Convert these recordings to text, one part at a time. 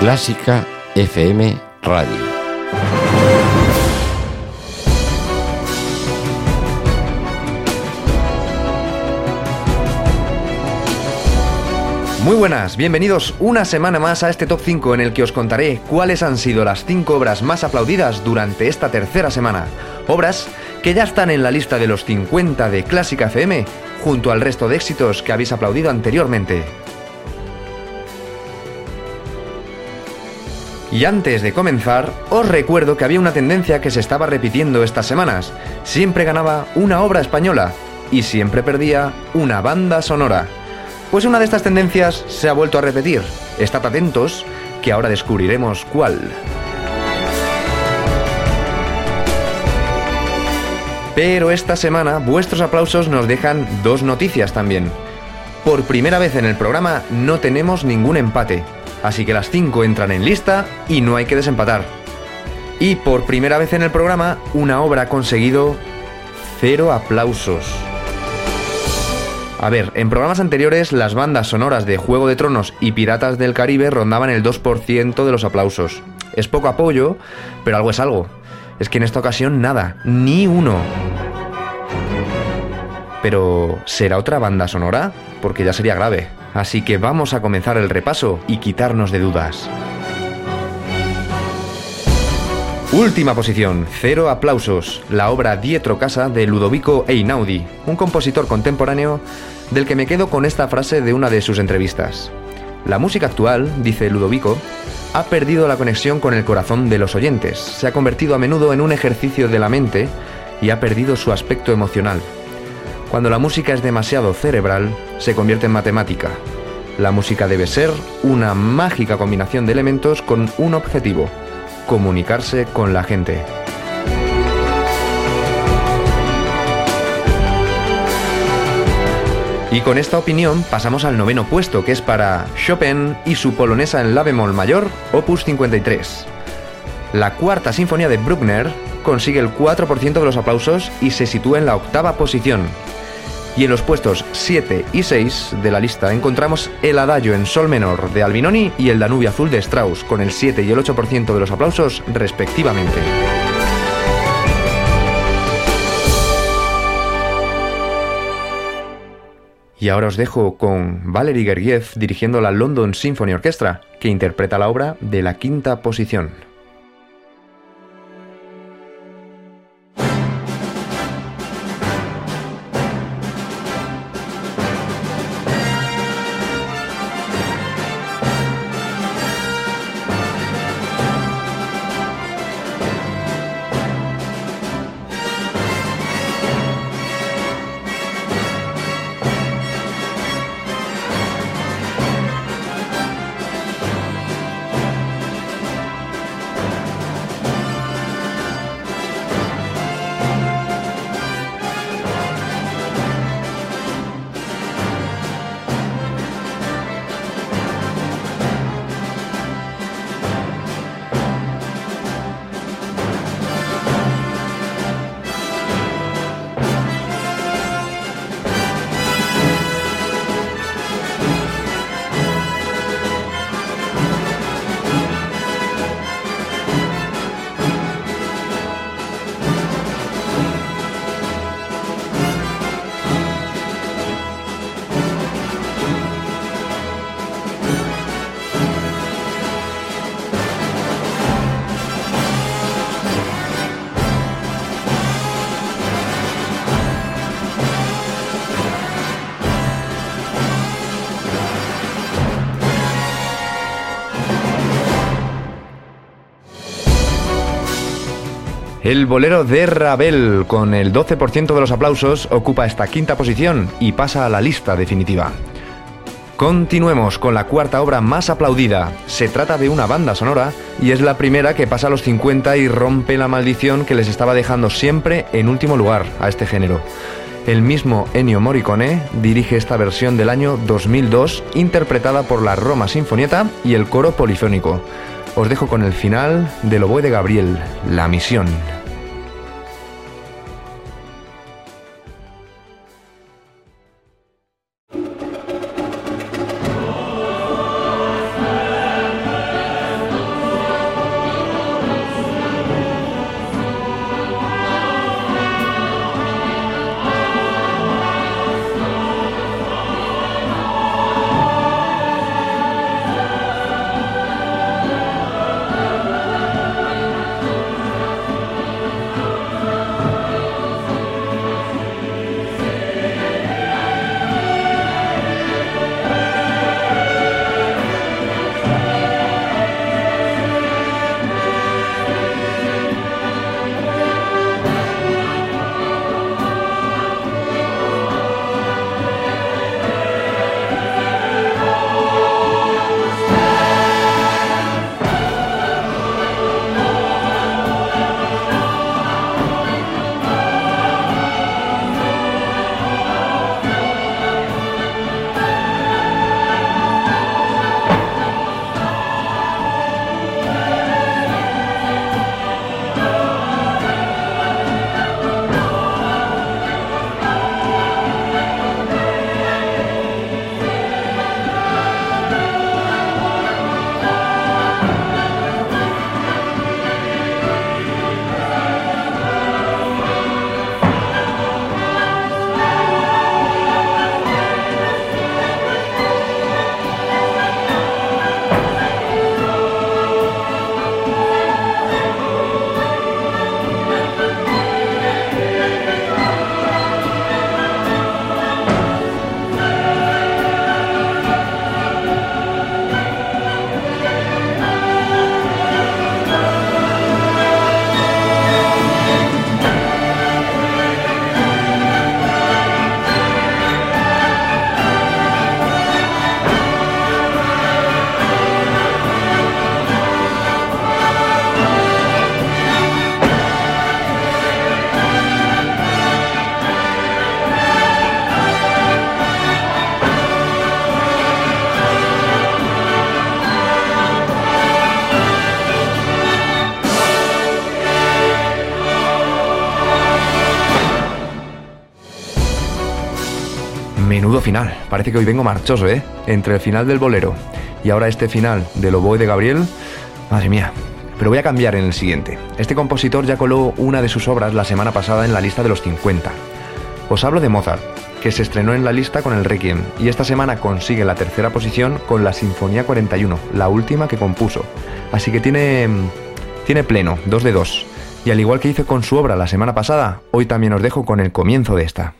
Clásica FM Radio. Muy buenas, bienvenidos una semana más a este top 5 en el que os contaré cuáles han sido las 5 obras más aplaudidas durante esta tercera semana. Obras que ya están en la lista de los 50 de Clásica FM junto al resto de éxitos que habéis aplaudido anteriormente. Y antes de comenzar, os recuerdo que había una tendencia que se estaba repitiendo estas semanas. Siempre ganaba una obra española y siempre perdía una banda sonora. Pues una de estas tendencias se ha vuelto a repetir. Estad atentos, que ahora descubriremos cuál. Pero esta semana vuestros aplausos nos dejan dos noticias también. Por primera vez en el programa no tenemos ningún empate, así que las 5 entran en lista y no hay que desempatar. Y por primera vez en el programa, una obra ha conseguido cero aplausos. A ver, en programas anteriores las bandas sonoras de Juego de Tronos y Piratas del Caribe rondaban el 2% de los aplausos. Es poco apoyo, pero algo es algo. Es que en esta ocasión nada, ni uno. Pero, ¿será otra banda sonora? Porque ya sería grave. Así que vamos a comenzar el repaso y quitarnos de dudas. Última posición, cero aplausos, la obra Dietro Casa de Ludovico Einaudi, un compositor contemporáneo del que me quedo con esta frase de una de sus entrevistas. La música actual, dice Ludovico, ha perdido la conexión con el corazón de los oyentes, se ha convertido a menudo en un ejercicio de la mente y ha perdido su aspecto emocional. Cuando la música es demasiado cerebral, se convierte en matemática. La música debe ser una mágica combinación de elementos con un objetivo, comunicarse con la gente. Y con esta opinión pasamos al noveno puesto, que es para Chopin y su polonesa en la bemol mayor, opus 53. La cuarta sinfonía de Bruckner consigue el 4% de los aplausos y se sitúa en la octava posición, y en los puestos 7 y 6 de la lista encontramos el Adagio en Sol menor de Albinoni y el Danubio Azul de Strauss, con el 7 y el 8% de los aplausos respectivamente. Y ahora os dejo con Valery Gergiev dirigiendo la London Symphony Orchestra, que interpreta la obra de la quinta posición. El bolero de Ravel, con el 12% de los aplausos, ocupa esta quinta posición y pasa a la lista definitiva. Continuemos con la cuarta obra más aplaudida. Se trata de una banda sonora y es la primera que pasa a los 50 y rompe la maldición que les estaba dejando siempre en último lugar a este género. El mismo Ennio Morricone dirige esta versión del año 2002 interpretada por la Roma Sinfonieta y el coro polifónico. Os dejo con el final de Oboe de Gabriel, La Misión. Parece que hoy vengo marchoso, ¿eh? Entre el final del bolero y ahora este final del oboe de Gabriel. Madre mía. Pero voy a cambiar en el siguiente. Este compositor ya coló una de sus obras la semana pasada en la lista de los 50. Os hablo de Mozart, que se estrenó en la lista con el Requiem y esta semana consigue la tercera posición con la Sinfonía 41, la última que compuso. Así que tiene tiene pleno, dos de dos. Y al igual que hice con su obra la semana pasada, hoy también os dejo con el comienzo de esta.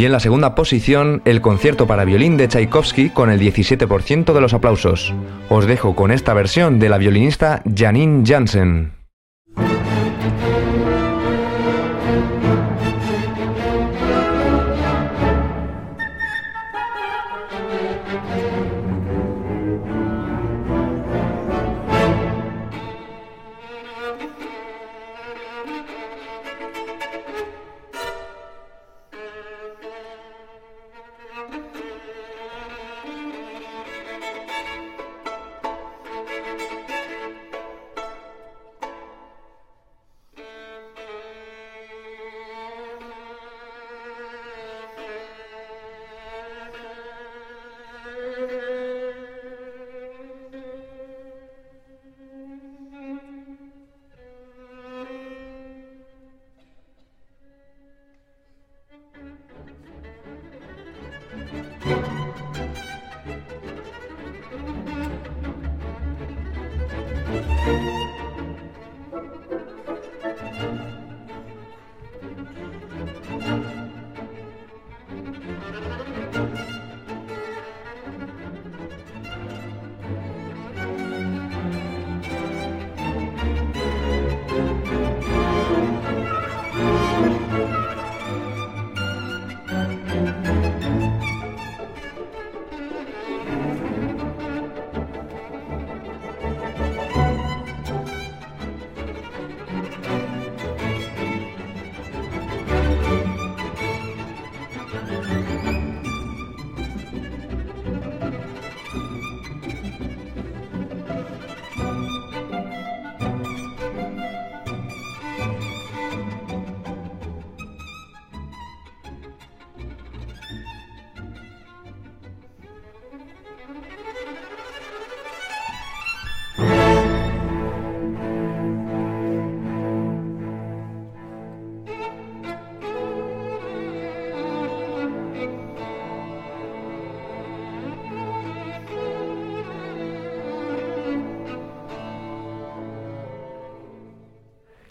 Y en la segunda posición, el concierto para violín de Tchaikovsky con el 17% de los aplausos. Os dejo con esta versión de la violinista Janine Jansen.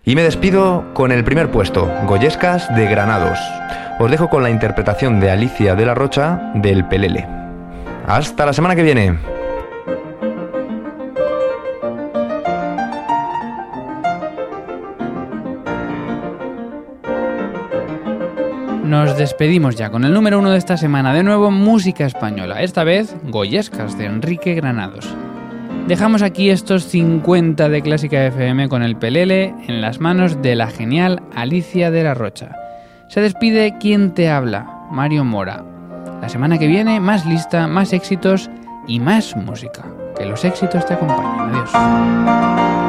Y me despido con el primer puesto, Goyescas de Granados. Os dejo con la interpretación de Alicia de la Rocha del Pelele. Hasta la semana que viene. Nos despedimos ya con el número uno de esta semana, de nuevo música española, esta vez Goyescas de Enrique Granados. Dejamos aquí estos 50 de Clásica FM con el pelele en las manos de la genial Alicia de la Rocha. Se despide quien te habla, Mario Mora. La semana que viene, más lista, más éxitos y más música. Que los éxitos te acompañen. Adiós.